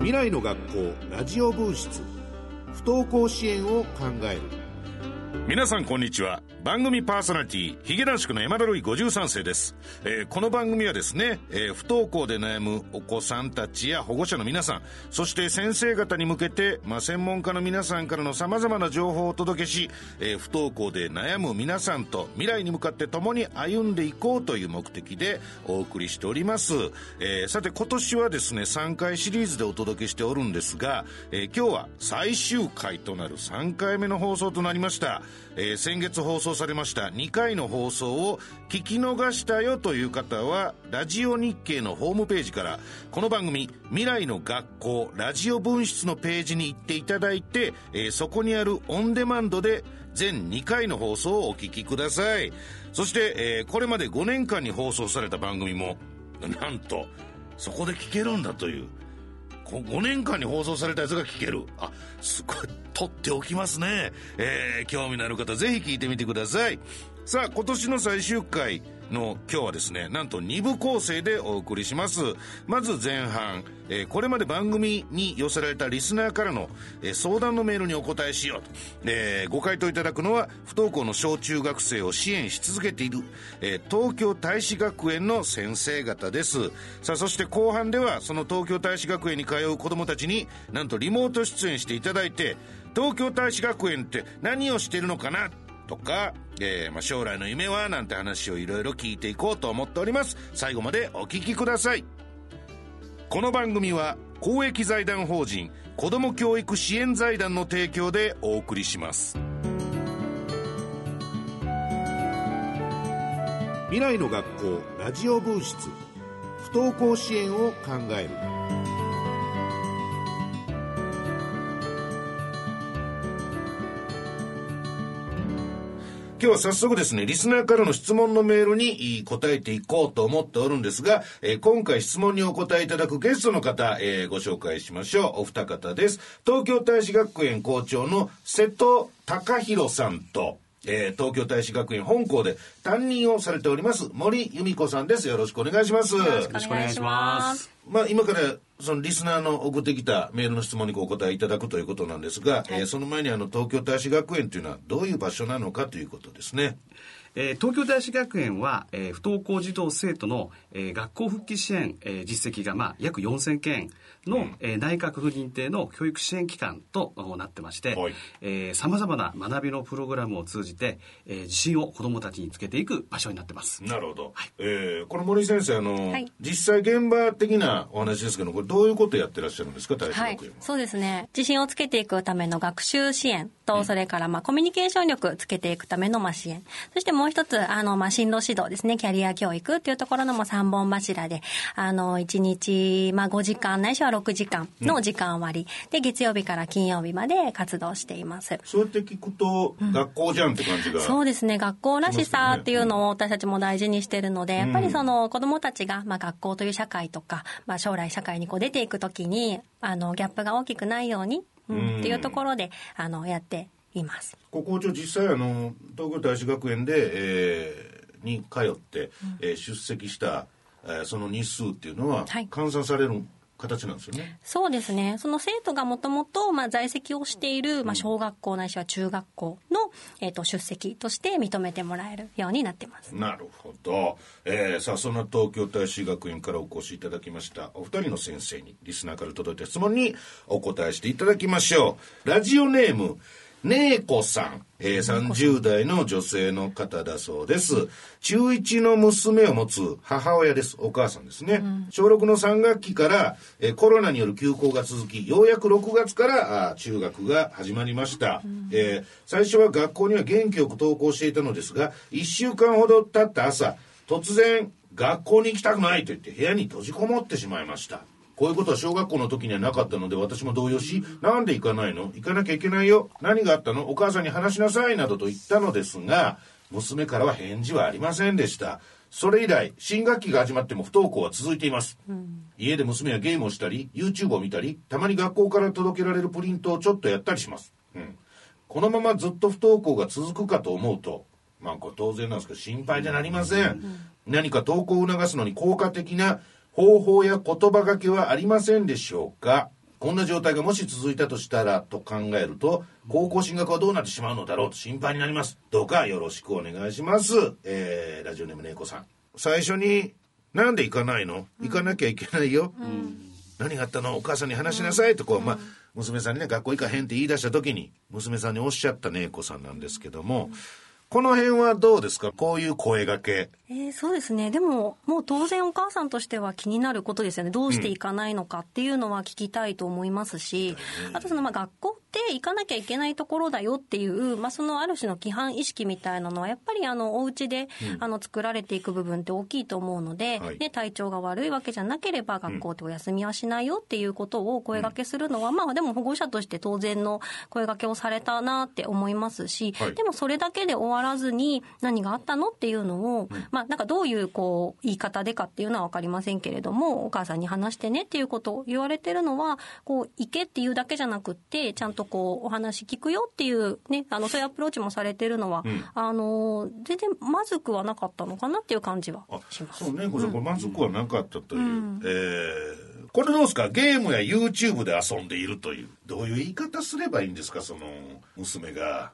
未来の学校ラジオ分室。不登校支援を考える。皆さんこんにちは。番組パーソナリティヒゲ男子の山田るい53世です、えー、この番組はですね、えー、不登校で悩むお子さんたちや保護者の皆さんそして先生方に向けて、まあ、専門家の皆さんからの様々な情報をお届けし、えー、不登校で悩む皆さんと未来に向かって共に歩んでいこうという目的でお送りしております、え、さて今年はですね3回シリーズでお届けしておるんですが、え、今日は最終回となる3回目の放送となりました、え、先月放送送されました2回の放送を聞き逃したよという方はラジオ日経のホームページからこの番組未来の学校ラジオ分室のページに行っていただいて、えー、そこにあるオンデマンドで全2回の放送をお聞きください。そして、えー、これまで5年間に放送された番組もなんとそこで聞けるんだという。5年間に放送されたやつが聞ける。あ、すごい、取っておきますね。えー、興味のある方、ぜひ聞いてみてください。さあ、今年の最終回、の今日はですね、なんと2部構成でお送りします。まず前半、えー、これまで番組に寄せられたリスナーからの、えー、相談のメールにお答えしようと。えー、ご回答いただくのは、不登校の小中学生を支援し続けている、え東京大使学園の先生方です。さあ、そして後半では、その東京大使学園に通う子供たちに、なんとリモート出演していただいて、東京大使学園って何をしてるのかなとか、えー、まあ、将来の夢はなんて話をいろいろ聞いていこうと思っております。最後までお聞きください。この番組は公益財団法人子ども教育支援財団の提供でお送りします。未来の学校ラジオ分室不登校支援を考える今日は早速ですね、リスナーからの質問のメールに答えていこうと思っておるんですが、えー、今回質問にお答えいただくゲストの方、えー、ご紹介しましょう。お二方です。東京大使学園校長の瀬戸隆弘さんと、えー、東京大使学園本校で担任をされております森由美子さんです。よろしくお願いします。よろしくお願いします。まあ今からそのリスナーの送ってきたメールの質問にお答えいただくということなんですが、はい、えー、その前にあの東京大使学園というのはどういう場所なのかということですね。えー、東京大使学園は、えー、不登校児童生徒の、えー、学校復帰支援、えー、実績が、まあ、約4000件の、うん、えー、内閣府認定の教育支援機関となってまして、さまざまな学びのプログラムを通じて、えー、自信を子どもたちにつけていく場所になってます。なるほど。はい、えー、この森先生、あの、はい、実際現場的なお話ですけど、これどういうことやってらっしゃるんですか、大使学園は、はい。そうですね。自信をつけていくための学習支援と、うん、それから、まあ、コミュニケーション力つけていくための、まあ、支援。そしてもう一つ、あの、まあ、進路指導ですね、キャリア教育っていうところのも3本柱で、あの、1日、まあ、5時間ないしは6時間の時間割、うん、で、月曜日から金曜日まで活動しています。そうやって聞くと、学校じゃんって感じが、そうですね、学校らしさっていうのを私たちも大事にしてるので、やっぱりその子供たちが、まあ、学校という社会とか、まあ、将来社会にこう出ていくときに、あの、ギャップが大きくないように、うん、っていうところで、あの、やっています。ここ長実際あの東京大使学園で、えー、に通って、うん、えー、出席した、えー、その日数っていうのは換算される形なんですよね？そうですね。その生徒がもともと、まあ、在籍をしている、まあ、小学校ないしは中学校の、えっ、ー、と、出席として認めてもらえるようになってます。なるほど。えー、さあ、その東京大使学院からお越しいただきました、お二人の先生に、リスナーから届いた質問にお答えしていただきましょう。ラジオネーム、ねえこさん、えー、30代の女性の方だそうです。中1の娘を持つ母親です。お母さんですね。うん、小6の3学期から、えー、コロナによる休校が続き、ようやく6月からあ中学が始まりました、うん、えー、最初は学校には元気よく登校していたのですが、1週間ほど経った朝、突然、学校に行きたくないと言って部屋に閉じこもってしまいました。こういうことは小学校の時にはなかったので私も動揺し、なんで行かないの？行かなきゃいけないよ。何があったの？お母さんに話しなさい。などと言ったのですが、娘からは返事はありませんでした。それ以来、新学期が始まっても不登校は続いています。うん、家で娘はゲームをしたり、YouTube を見たり、たまに学校から届けられるプリントをちょっとやったりします。うん、このままずっと不登校が続くかと思うと、まあこれ当然なんですけど心配じゃなりません。うん、何か登校を促すのに効果的な方法や言葉がけはありませんでしょうか？こんな状態がもし続いたとしたらと考えると高校進学はどうなってしまうのだろうと心配になります。どうかよろしくお願いします、えー、ラジオネームねいこさん。最初に「なんで行かないの？行かなきゃいけないよ」何があったの？お母さんに話しなさい。とこう、まあ、娘さんにね学校行かへんって言い出した時に娘さんにおっしゃったねいこさんなんですけども、この辺はどうですか？こういう声がけえーそうですね。でも、もう当然お母さんとしては気になることですよね。どうして行かないのかっていうのは聞きたいと思いますし、あとその、まあ、学校って行かなきゃいけないところだよっていう、まあ、そのある種の規範意識みたいなのは、やっぱりあの、お家で、あの、作られていく部分って大きいと思うので、はい。ね、体調が悪いわけじゃなければ、学校ってお休みはしないよっていうことを声掛けするのは、まあ、でも保護者として当然の声掛けをされたなって思いますし、はい。でもそれだけで終わらずに、何があったのっていうのを、まあ、なんかどういう、こう、言い方でかっていうのは分かりませんけれども、お母さんに話してねっていうことを言われてるのは、こう、行けっていうだけじゃなくって、ちゃんとこう、お話聞くよっていう、ね、あの、そういうアプローチもされてるのは、あの、全然まずくはなかったのかなっていう感じはあします。そうねこれこれまずくはなかったという、えーこれどうですか？ゲームや YouTube で遊んでいるという。どういう言い方すればいいんですか？その娘が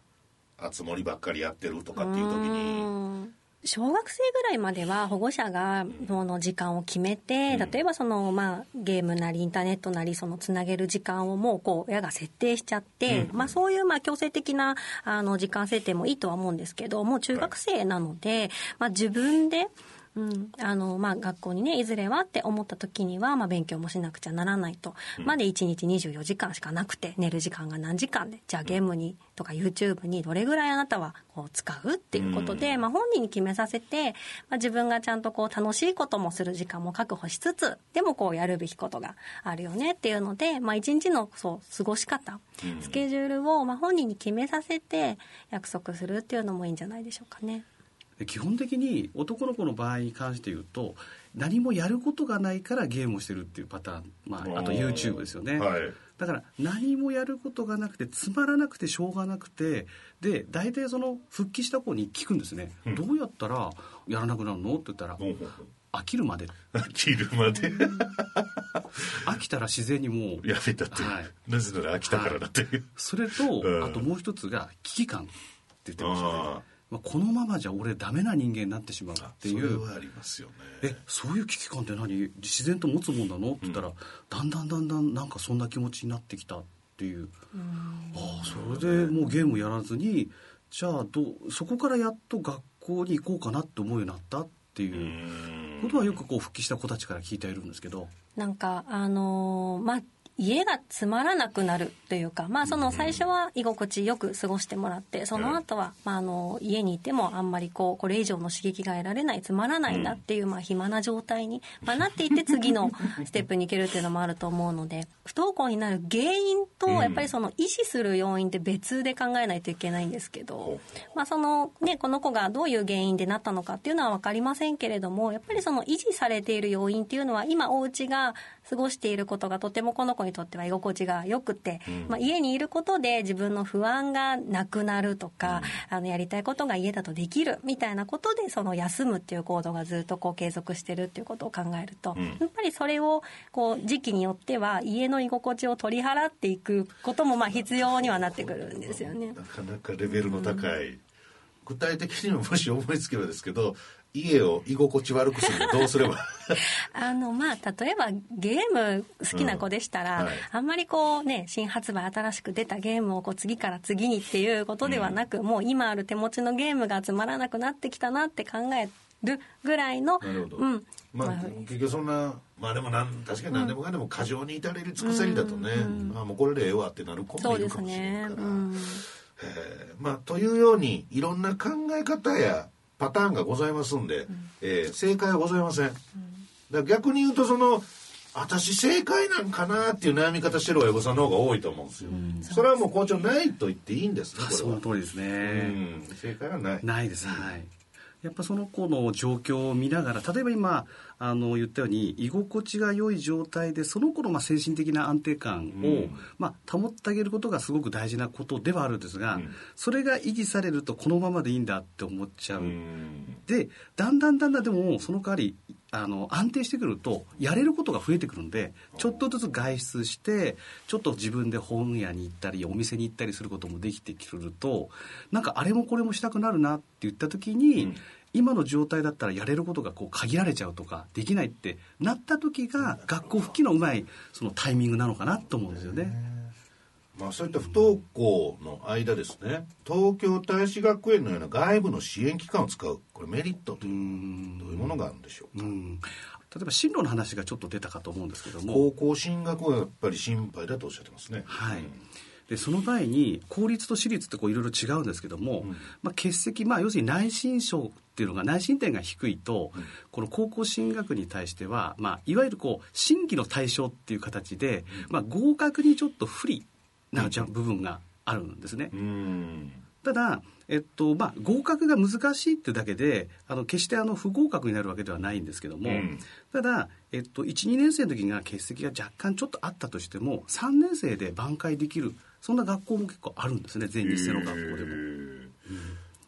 熱盛ばっかりやってるとかっていう時に。うん小学生ぐらいまでは保護者がその時間を決めて、例えばその、まあ、ゲームなりインターネットなりそのつなげる時間をもうこう親が設定しちゃって、まあ、そういうまあ強制的なあの時間設定もいいとは思うんですけどもう中学生なので、まあ、自分でうん、あの、まあ、学校にね、いずれはって思った時には、まあ、勉強もしなくちゃならないと。まで1日24時間しかなくて、寝る時間が何時間で、じゃあゲームにとか YouTube にどれぐらいあなたはこう使うっていうことで、まあ、本人に決めさせて、まあ、自分がちゃんとこう楽しいこともする時間も確保しつつ、でもこうやるべきことがあるよねっていうので、まあ、一日のそう過ごし方、スケジュールをまあ本人に決めさせて約束するっていうのもいいんじゃないでしょうかね。で基本的に男の子の場合に関して言うと何もやることがないからゲームをしてるっていうパターン、まあ、あと YouTube ですよね、はい。だから何もやることがなくてつまらなくてしょうがなくてで大体その復帰した子に聞くんですね、どうやったらやらなくなるの？って言ったらほうほうほう飽きるまで。飽きるまで？飽きたら自然にもうやめたって、はい。なぜなら飽きたからだっていう、それと、うん。あともう一つが危機感って言ってましたね。あまあ、このままじゃ俺ダメな人間になってしまうっていう。はありますよね。えそういう危機感って何？自然と持つもんなの？って言ったら、だんだんだんだんなんかそんな気持ちになってきたっていう。ああそれでもうゲームやらずにじゃあどうそこからやっと学校に行こうかなって思うようになったっていう。ことはよくこう復帰した子たちから聞いているんですけど。なんかあのーまあ家がつまらなくなるというか、まあ、その最初は居心地よく過ごしてもらってその後は、まあ、あの家にいてもあんまりこうこれ以上の刺激が得られないつまらないなっていう、まあ、暇な状態に、まあ、なっていって次の ステップに行けるっていうのもあると思うので不登校になる原因とやっぱりその維持する要因って別で考えないといけないんですけど、まあそのね、この子がどういう原因でなったのかっていうのは分かりませんけれどもやっぱりその維持されている要因っていうのは今お家が過ごしていることがとてもこの子にとっては居心地が良くて、まあ、家にいることで自分の不安がなくなるとか、あのやりたいことが家だとできるみたいなことでその休むっていう行動がずっとこう継続してるっていうことを考えると、やっぱりそれをこう時期によっては家の居心地を取り払っていくこともまあ必要にはなってくるんですよね。なかなかレベルの高い、具体的にももし思いつけばですけど家を居心地悪くするどうすれば？あのまあ例えばゲーム好きな子でしたら、うんはい。あんまりこうね新発売新しく出たゲームをこう次から次にっていうことではなく、もう今ある手持ちのゲームがつまらなくなってきたなって考えるぐらいのなるほど、うん。まあ、まあ結局そんなまあでもなん確かに何でもかんでも過剰に至れる尽くせりだとね、あもうこれでええわってなる子もいるかもしれねない。から、うん。え。ーまあというようにいろんな考え方やパターンがございますんで、えー正解はございません、だから逆に言うとその私正解なんかなっていう悩み方してる親御さんの方が多いと思うんですよ、それはもう校長ないと言っていいんですねこれは。その通りですね、うん。正解はない。ないです、はいやっぱその子の状況を見ながら例えば今あの言ったように居心地が良い状態でその子のまあ精神的な安定感を、うん。まあ、保ってあげることがすごく大事なことではあるんですが、ん。それが維持されるとこのままでいいんだって思っちゃう、うん。でだんだんだんだんでもその代わりあの安定してくるとやれることが増えてくるんでちょっとずつ外出してちょっと自分で本屋に行ったりお店に行ったりすることもできてくるとなんかあれもこれもしたくなるなって言った時に、うん、今の状態だったらやれることがこう限られちゃうとかできないってなった時が学校復帰のうまいそのタイミングなのかなと思うんですよね。まあ、そういった不登校の間ですね。東京大使学園のような外部の支援機関を使う。これメリットという。どういうものがあるんでしょうか。例えば進路の話がちょっと出たかと思うんですけども。高校進学はやっぱり心配だとおっしゃってますね。はい、うん。でその場合に公立と私立っていろいろ違うんですけども、うん、まあ、欠席、まあ、要するに内申症っていうのが内申点が低いと、うん、この高校進学に対しては、まあ、いわゆるこう審議の対象っていう形で、まあ、合格にちょっと不利な部分があるんですね。ただ、えっとまあ、合格が難しいってだけであの決してあの不合格になるわけではないんですけども、うん、ただ、えっと、12年生の時が欠席が若干ちょっとあったとしても3年生で挽回できるそんな学校も結構あるんですね全日制の学校でも。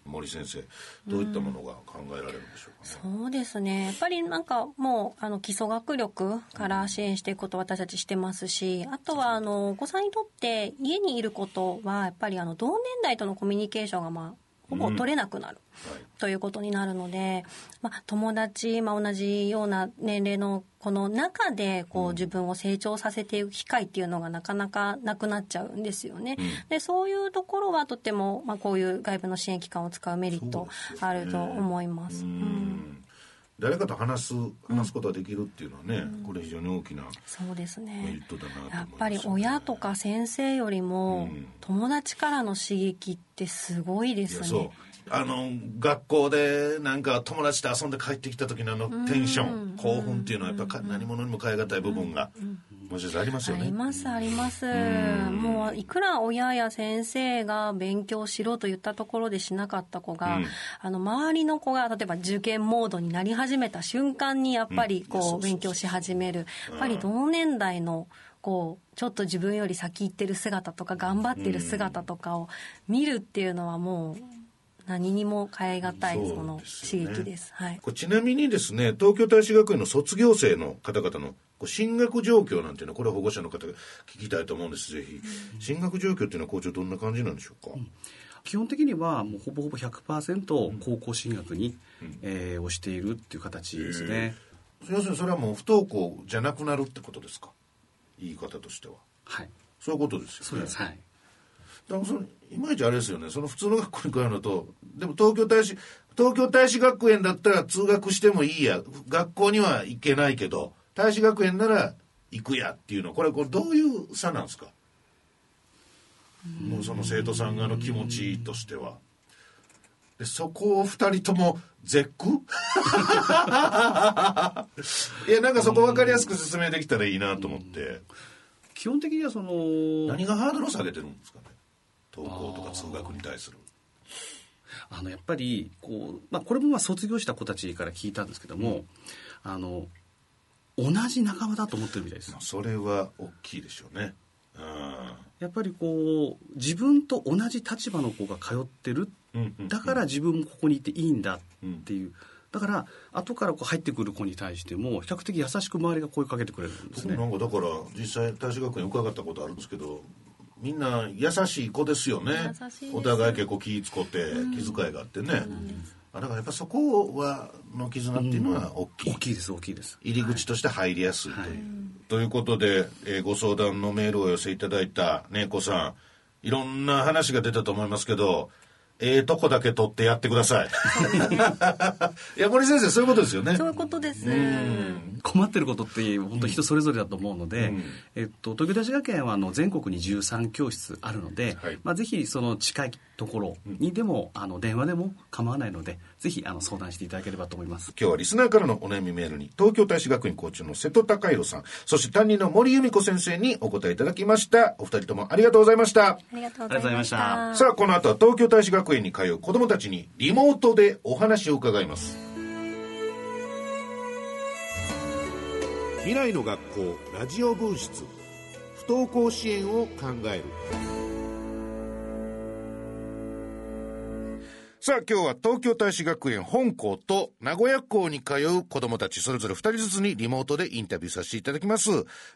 森先生どういったものが考えられるんでしょうか、ね、そうですね。やっぱりなんかもうあの基礎学力から支援していくことを私たちしてますしあとはあのお子さんにとって家にいることはやっぱりあの同年代とのコミュニケーションがまあほぼ取れなくなる、ということになるので、まあ、友達、まあ、同じような年齢のこの中でこう自分を成長させていく機会っていうのがなかなかなくなっちゃうんですよね。でそういうところはとっても、まあ、こういう外部の支援機関を使うメリットあると思います。うん誰かと話す話すことができるっていうのはね、うん、これ非常に大きなそうですね。メリットだなとね、やっぱり親とか先生よりも、友達からの刺激ってすごいですね。あの学校でなんか友達と遊んで帰ってきた時のあのテンション、興奮っていうのはやっぱ何者にも代え難い部分が、もしかしたらありますよね。ありますあります。もういくら親や先生が勉強しろと言ったところでしなかった子が、うん、あの周りの子が例えば受験モードになり始めた瞬間にやっぱりこう勉強し始める。やっぱり同年代のこうちょっと自分より先行ってる姿とか頑張ってる姿とかを見るっていうのはもう何にも変え難いその刺激です。はい、これちなみにですね東京大使学園の卒業生の方々の進学状況なんていうの？はこれは保護者の方が聞きたいと思うんです。ぜひ、進学状況っていうのは校長どんな感じなんでしょうか、うん、基本的にはもうほぼほぼ100%高校進学に、うん、えー、をしているっていう形ですね、要するにそれはもう不登校じゃなくなるってことですか？言い方としては。はい。そういうことですよね。そうです。はい。だからそのいまいちあれですよね。その普通の学校に通うのとでも東京大使東京大使学園だったら通学してもいいや。学校には行けないけど大使学園なら行くやっていうの。これこれどういう差なんですか？もうその生徒さん側の気持ちとしては。でそこを2人とも絶句？いやなんかそこ分かりやすく説明できたらいいなと思って。基本的にはその何がハードルを下げてるんですかね？登校とか通学に対する。あのやっぱりこう、まあ、これもまあ卒業した子たちから聞いたんですけども、うん、あの同じ仲間だと思ってるみたいです。それは大きいでしょうね。やっぱりこう自分と同じ立場の子が通ってる、だから自分もここにいていいんだっていう、だから後からこう入ってくる子に対しても比較的優しく周りが声かけてくれるんですね。なんかだから実際大使学園伺ったことあるんですけどみんな優しい子ですよね。お互い結構気使って気遣いがあってね、だからやっぱそこはの絆っていうのは大きい、うん、大きいです大きいです。入り口として入りやすいという、はい、ということで、えー、ご相談のメールをお寄せいただいたねこさん。いろんな話が出たと思いますけどええとこだけ取ってやってください。いや、森先生、そういうことですよね。そういうことです。ね。困ってることって本当人それぞれだと思うので、うん、えっと、東京大学学園はあの全国に13教室あるので、はい、まあ、ぜひその近いところにでも、あの電話でも構わないのでぜひあの相談していただければと思います。今日はリスナーからのお悩みメールに東京大使学院校長の瀬戸孝弘さんそして担任の森由美子先生にお答えいただきました。お二人ともありがとうございました。ありがとうございました。さあこの後は東京大使学園に通う子どもたちにリモートでお話を伺います。未来の学校ラジオ分室。不登校支援を考えるさあ今日は東京大使学園本校と名古屋校に通う子供たちそれぞれ2人ずつにリモートでインタビューさせていただきます。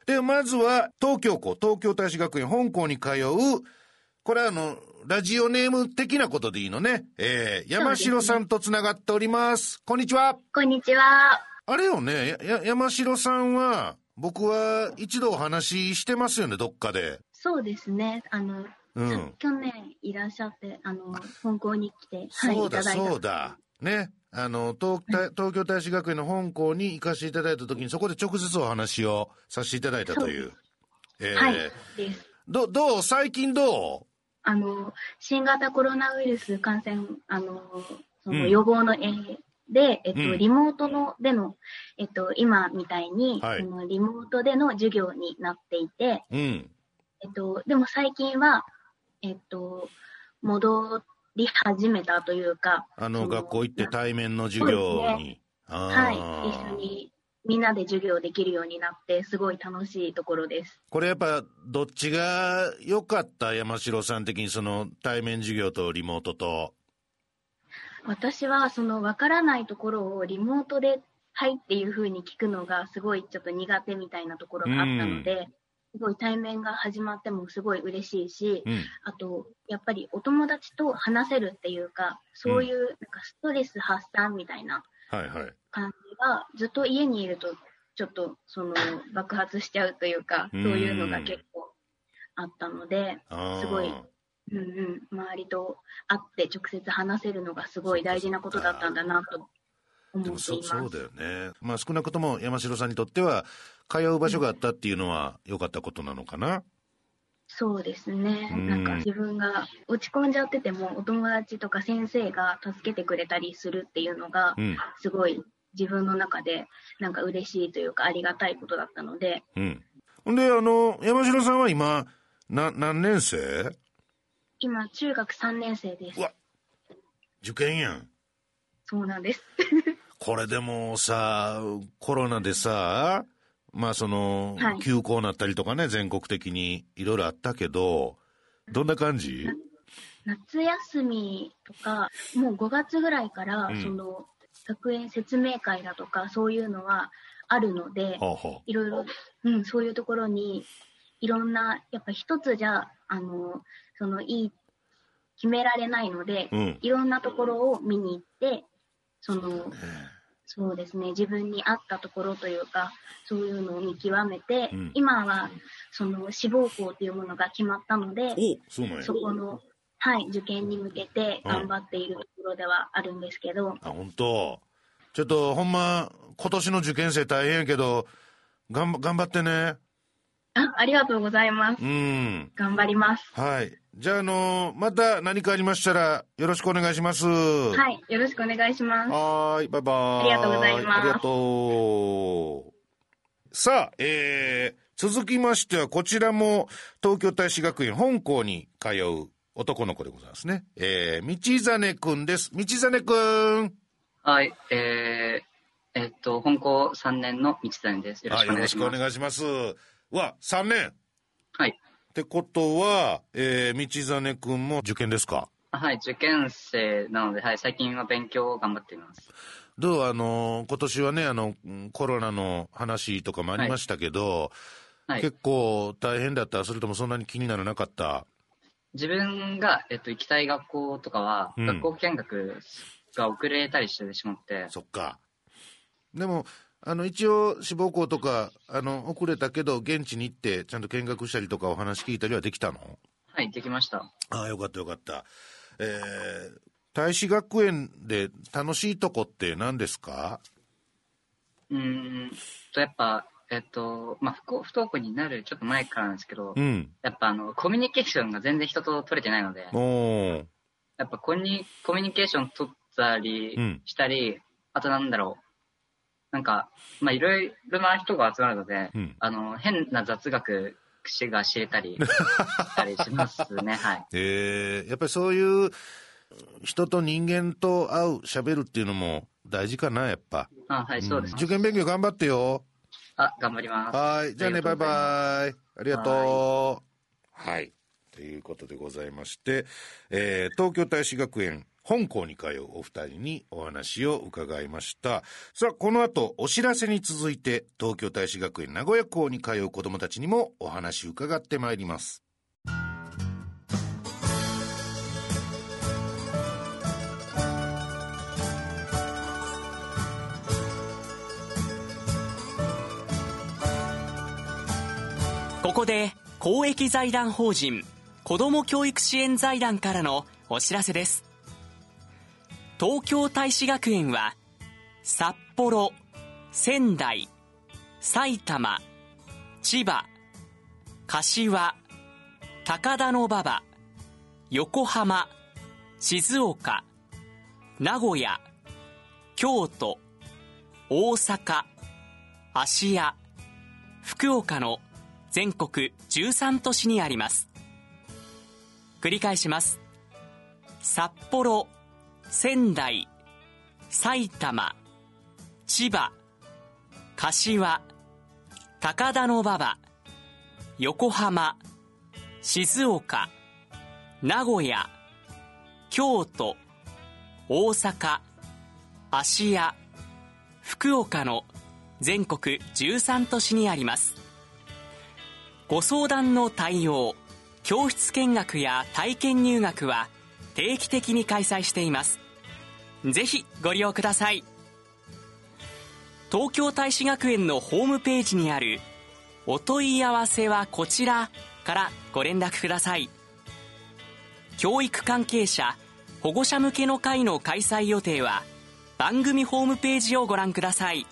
で、まずは東京校、東京大使学園本校に通う、これはあの、ラジオネーム的なことでいいのね。えー、山城さんとつながっております。こんにちは。こんにちは。あれよね、や、や山城さんは、僕は一度お話ししてますよね、どっかで。そうですね。あの、うん。去年いらっしゃって、あの、本校に来て、はい、そうだ。そうだ。ね。あの、東大東京大使学園の本校に行かせていただいたときに、そこで直接お話をさせていただいたという。えーはい、です。ど、どう？最近どあの、新型コロナウイルス感染、あの、そうんの予防の、えーで、えっと、うんリモートのでの、えっと、今みたいに、はいそのリモートでの授業になっていて、ううん。えっと、でも最近は、えっと、戻り始めたというか、あの、学校行って対面の授業に。はい、一緒にみんなで授業できるようになって、すごい楽しいところです。これやっぱ、どっちが良かった？山城さん的にその対面授業とリモートと。私は、その分からないところをリモートで、はいっていう風に聞くのが、すごいちょっと苦手みたいなところがあったので、すごい対面が始まってもすごい嬉しいし、うん。あと、やっぱりお友達と話せるっていうか、そういうなんかストレス発散みたいな。感じが、ずっと家にいると、ちょっとその爆発しちゃうというか、うんそういうのが結構あったので、すごいうんうん、周りと会って直接話せるのがすごい大事なことだったんだなとで思もっています。そそうだよね。まあ少なくとも山城さんにとっては、通う場所があったっていうのは良かったことなのかな？そうですね。うんなんか自分が落ち込んじゃってても、お友達とか先生が助けてくれたりするっていうのがう、ん。すごい自分の中でなんか嬉しいというかありがたいことだったので、うん。ほんで、あの、山城さんは今、な、何年生？今中学3年生ですう。わ受験やん。そうなんです。これでもさ、コロナでさ、まあその、はい休校なったりとかね、全国的にいろいろあったけど、どんな感じ？夏休みとか、もう5月ぐらいから、うんその、学園説明会だとか、そういうのはあるので、いろいろ、うん、そういうところに、いろんな、やっぱ一つじゃ、あの、その、いい、決められないので、う。うん。いろんなところを見に行って、その、そうですね、自分に合ったところというか、そういうのを見極めて、うん今は、その、志望校というものが決まったので、おそうなんやそ。この、はい、受験に向けてうん頑張っているところではあるんですけど、あ、本当。ちょっと、ほんま、今年の受験生大変やけど、がんば、頑張ってね。あ、ありがとうございます。うん。頑張ります。はい。じゃあ、あのまた何かありましたら、よろしくお願いします。ははい、よろしくお願いします。はーい、バイバーイ。ありがとうございますありがとう。さあ、えー、続きましては、こちらも、東京大使学園本校に通う男の子でございますね。えー、道真くんです。道真くん。はい、えー、えっと、本校3年の道谷です。よろしくお願いします。あよろしくお願いします。わ、3年。はい。ってことは、えー、道真くんも受験ですか？はい、受験生なので、はい、最近は勉強を頑張っています。どう？あの、今年はね、あの、うんコロナの話とかもありましたけど、はい。結構大変だった？それともそんなに気にならなかった？自分が、えっと、行きたい学校とかは、うん学校見学が遅れたりしてしまって、そっか。でも、あの、一応、志望校とか、あの、遅れたけど、現地に行って、ちゃんと見学したりとかお話聞いたりはできたの？はい、できました。ああ、よかったよかった。えー、大使学園で楽しいとこって何ですか？うーんと、やっぱ、えっと、まあ、不幸不登校になるちょっと前からなんですけど、うん。やっぱあの、コミュニケーションが全然人と取れてないので、おー。やっぱコミュニコミュニケーション取ったりうんしたり、あとなんだろう。なんか、まあいろいろな人が集まるので、うんあの、変な雑学が知れたり したりしますね、はい。えー、やっぱりそういう人と人間と会う、喋るっていうのも大事かな、やっぱ。あはい、そうですん。受験勉強頑張ってよ。あ、頑張ります。はい。じゃあね、バイありがとうございますバイ。ありがとう。はい。ということでございまして、えー、東京大志学園本校に通うお二人にお話を伺いました。さあ、この後、お知らせに続いて、東京大志学園名古屋校に通う子供たちにもお話伺ってまいります。ここで公益財団法人子ども教育支援財団からのお知らせです東京大使学園は札幌仙台埼玉千葉柏高田馬場横浜静岡名古屋京都大阪芦屋福岡の全国13都市にあります。繰り返します。札幌仙台埼玉千葉柏高田馬場横浜静岡名古屋京都大阪芦屋福岡の全国13都市にあります。ご相談の対応教室見学や体験入学は定期的に開催しています。ぜひご利用ください。東京大使学園のホームページにある「お問い合わせはこちら」からご連絡ください。教育関係者保護者向けの会の開催予定は番組ホームページをご覧ください。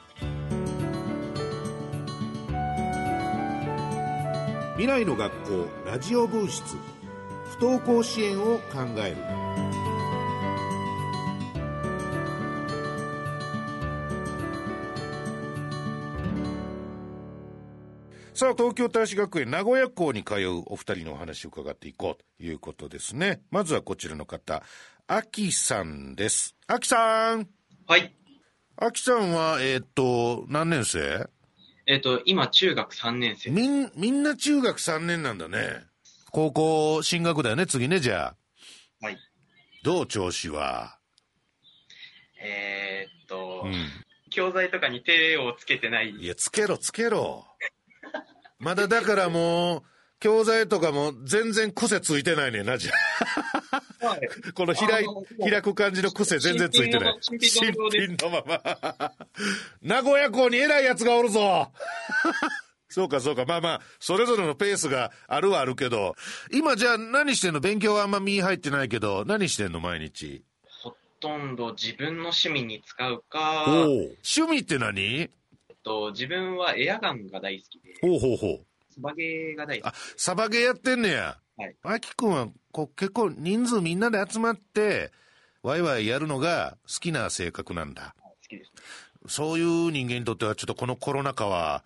未来の学校ラジオブー室不登校支援を考える。さあ、東京大使学園名古屋校に通うお二人のお話を伺っていこうということですね。まずはこちらの方、あきさんです。あきさんはい。あきさんは、えーっと、何年生？えっ、と、今、中学3年生。みん、みんな中学3年なんだね。高校進学だよね、次ね、じゃあ。はい。どう調子は？えーっと、うん。教材とかに手をつけてない。いや、つけろ、つけろ。まだだからもう、教材とかも全然癖ついてないねんな、じゃあ。はいこの開開く感じの癖全然ついてない。新品のまま。名古屋港に偉い奴がおるぞそうかそうか。まあまあ、それぞれのペースがあるはあるけど。今じゃあ何してんの？勉強はあんま身入ってないけど、何してんの毎日？ほとんど自分の趣味に使うか、趣味って何？と、自分はエアガンが大好きで、ほうほうほう。スバゲーが大好あ、サバゲーやってんねや。はい。あきくんはこう結構人数みんなで集まって、ワイワイやるのが好きな性格なんだ。きです。そういう人間にとってはちょっとこのコロナ禍は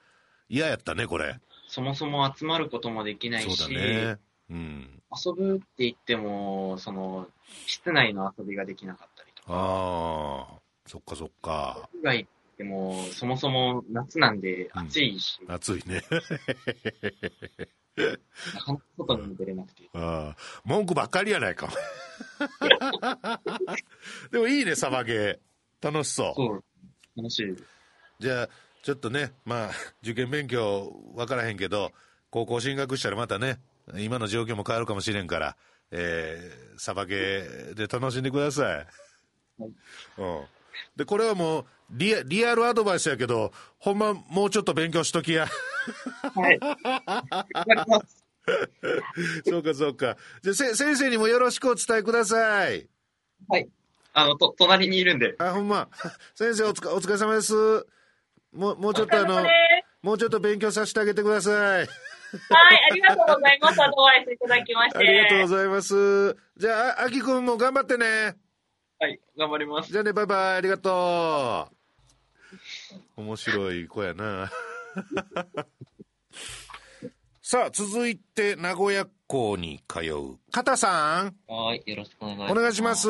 嫌やったね、これ。そもそも集まることもできないし、そうだね。うん。遊ぶって言っても、その、室内の遊びができなかったりとか、ああ、そっかそっか。屋外でも、そもそも夏なんで暑いし、暑いね。なかなか外にも出れなくて。ああ、文句ばっかりやないか。でもいいね、サバゲー。楽しそう。そう、楽しい。じゃあ、ちょっとね、まあ、受験勉強分からへんけど、高校進学したらまたね、今の状況も変わるかもしれんから、えー、サバゲーで楽しんでください。うん。で、これはもうリア、リアルアドバイスやけど、ほんまもうちょっと勉強しときや。はい。頑張ります。そうかそうか。じゃあ、せ、先生にもよろしくお伝えください。はい。あの、と、隣にいるんで。あ、ほんま。先生おつか、お疲れ様です。もう、もうちょっとあの、もうちょっと勉強させてあげてください。はい、ありがとうございます。アドバイスいただきまして。ありがとうございます。じゃあ、ああきくんも頑張ってね。はい、頑張ります。じゃあね、バイバイ。ありがとう。面白い子やな。さあ、続いて、名古屋校に通う、片さん、はい、よろしくお願いします。お願いします。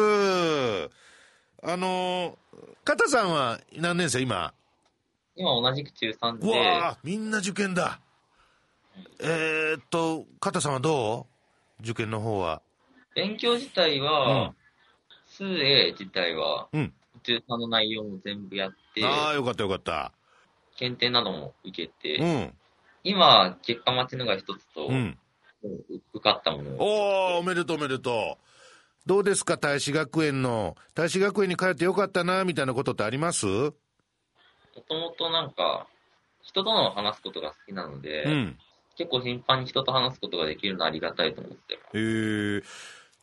あの、片さんは何年生今？今同じく中3うで、わあみんな受験だ。えー、っと、片さんはどう？受験の方は。勉強自体うはん、2A 自体は、うん中3の内容も全部やって、ああ、よかったよかった。検定なども受けて、うん。今、結果待ちのが一つと、うん。受かったものを、お、おめでとうおめでとう。どうですか、大使学園の。大使学園に通ってよかったな、みたいなことってありますもともとなんか、人との話すことが好きなので、うん。結構頻繁に人と話すことができるのはありがたいと思ってます。え、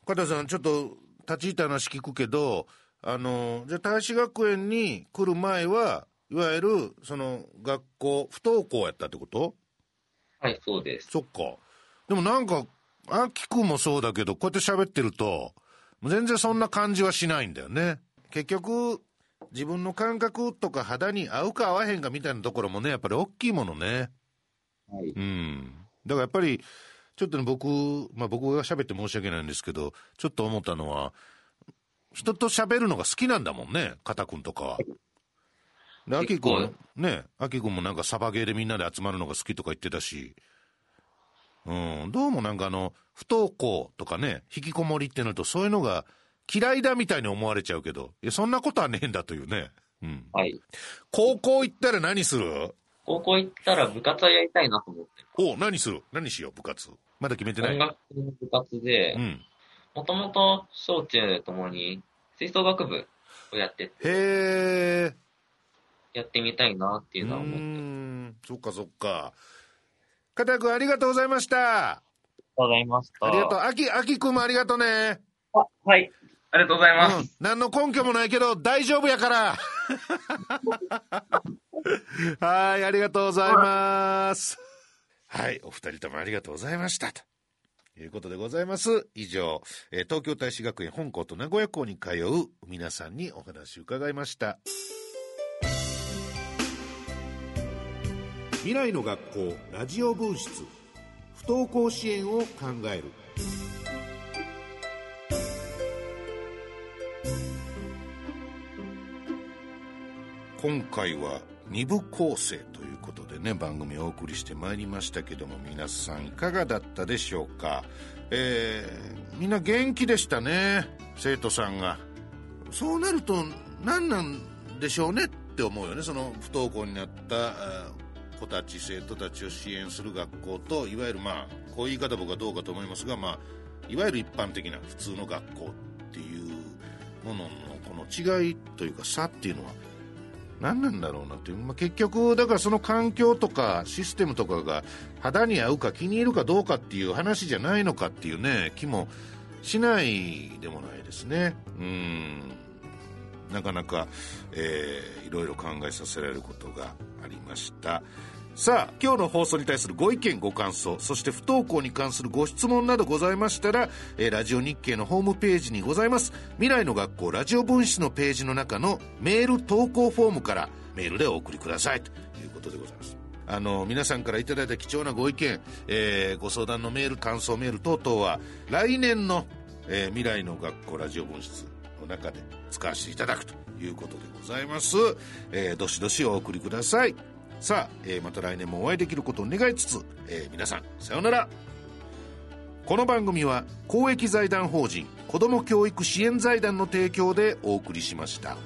加藤さん、ちょっと立ち入った話聞くけど、あの、じゃあ大使学園に来る前は、いわゆる、その、学校、不登校やったってこと？はい、そうです。そっか。でもなんか、あきくんもそうだけど、こうやって喋ってると、全然そんな感じはしないんだよね。結局、自分の感覚とか肌に合うか合わへんかみたいなところもね、やっぱり大きいものね。はい。うん。だからやっぱり、ちょっとね、僕、まあ僕が喋って申し訳ないんですけど、ちょっと思ったのは、人と喋るのが好きなんだもんね、片くんとかは。で、あきくん結ね、あきくんもなんかサバゲーでみんなで集まるのが好きとか言ってたし、うん、どうもなんかあの、不登校とかね、引きこもりってなるとそういうのが嫌いだみたいに思われちゃうけど、いや、そんなことはねえんだというね。うん。はい。高校行ったら何する？高校行ったら部活はやりたいなと思ってお何する？何しよう、部活。まだ決めてない？音楽の部活でう、ん。もともと小中ともに吹奏楽部をやってて、へえ。やってみたいなっていうのは思って。ん、そっかそっか。片くんありがとうございました。ありがとうございました。ありがとう。あき、あきくんもありがとうね。あ、はい。ありがとうございます。うん。何の根拠もないけど大丈夫やから。はい、ありがとうございます。はい、お二人ともありがとうございました。ということでございます。以上、えー東京大使学園本校と名古屋校に通う皆さんにお話を伺いました。未来の学校ラジオ分室不登校支援を考える今回は2部構成ということでね番組をお送りしてまいりましたけども皆さんいかがだったでしょうか？えー、みんな元気でしたね生徒さんが。そうなると何なんでしょうねって思うよねその不登校になった子たち生徒たちを支援する学校といわゆるまあこういう言い方僕はどうかと思いますがまあいわゆる一般的な普通の学校っていうもののこの違いというか差っていうのは何なんだろうなっていう、まあ、結局だからその環境とかシステムとかが肌に合うか気に入るかどうかっていう話じゃないのかっていうね気もしないでもないですね。うん。なかなか、えーいろいろ考えさせられることがありました。さあ今日の放送に対するご意見ご感想そして不登校に関するご質問などございましたら、えーラジオ日経のホームページにございます。未来の学校ラジオ分室のページの中のメール投稿フォームからメールでお送りください。ということでございます。あの皆さんからいただいた貴重なご意見、えーご相談のメール感想メール等々は来年の、えー未来の学校ラジオ分室の中で使わせていただくということでございます、えーどしどしお送りください。さあ、えーまた来年もお会いできることを願いつつ、えー皆さんさようならこの番組は公益財団法人子ども教育支援財団の提供でお送りしました。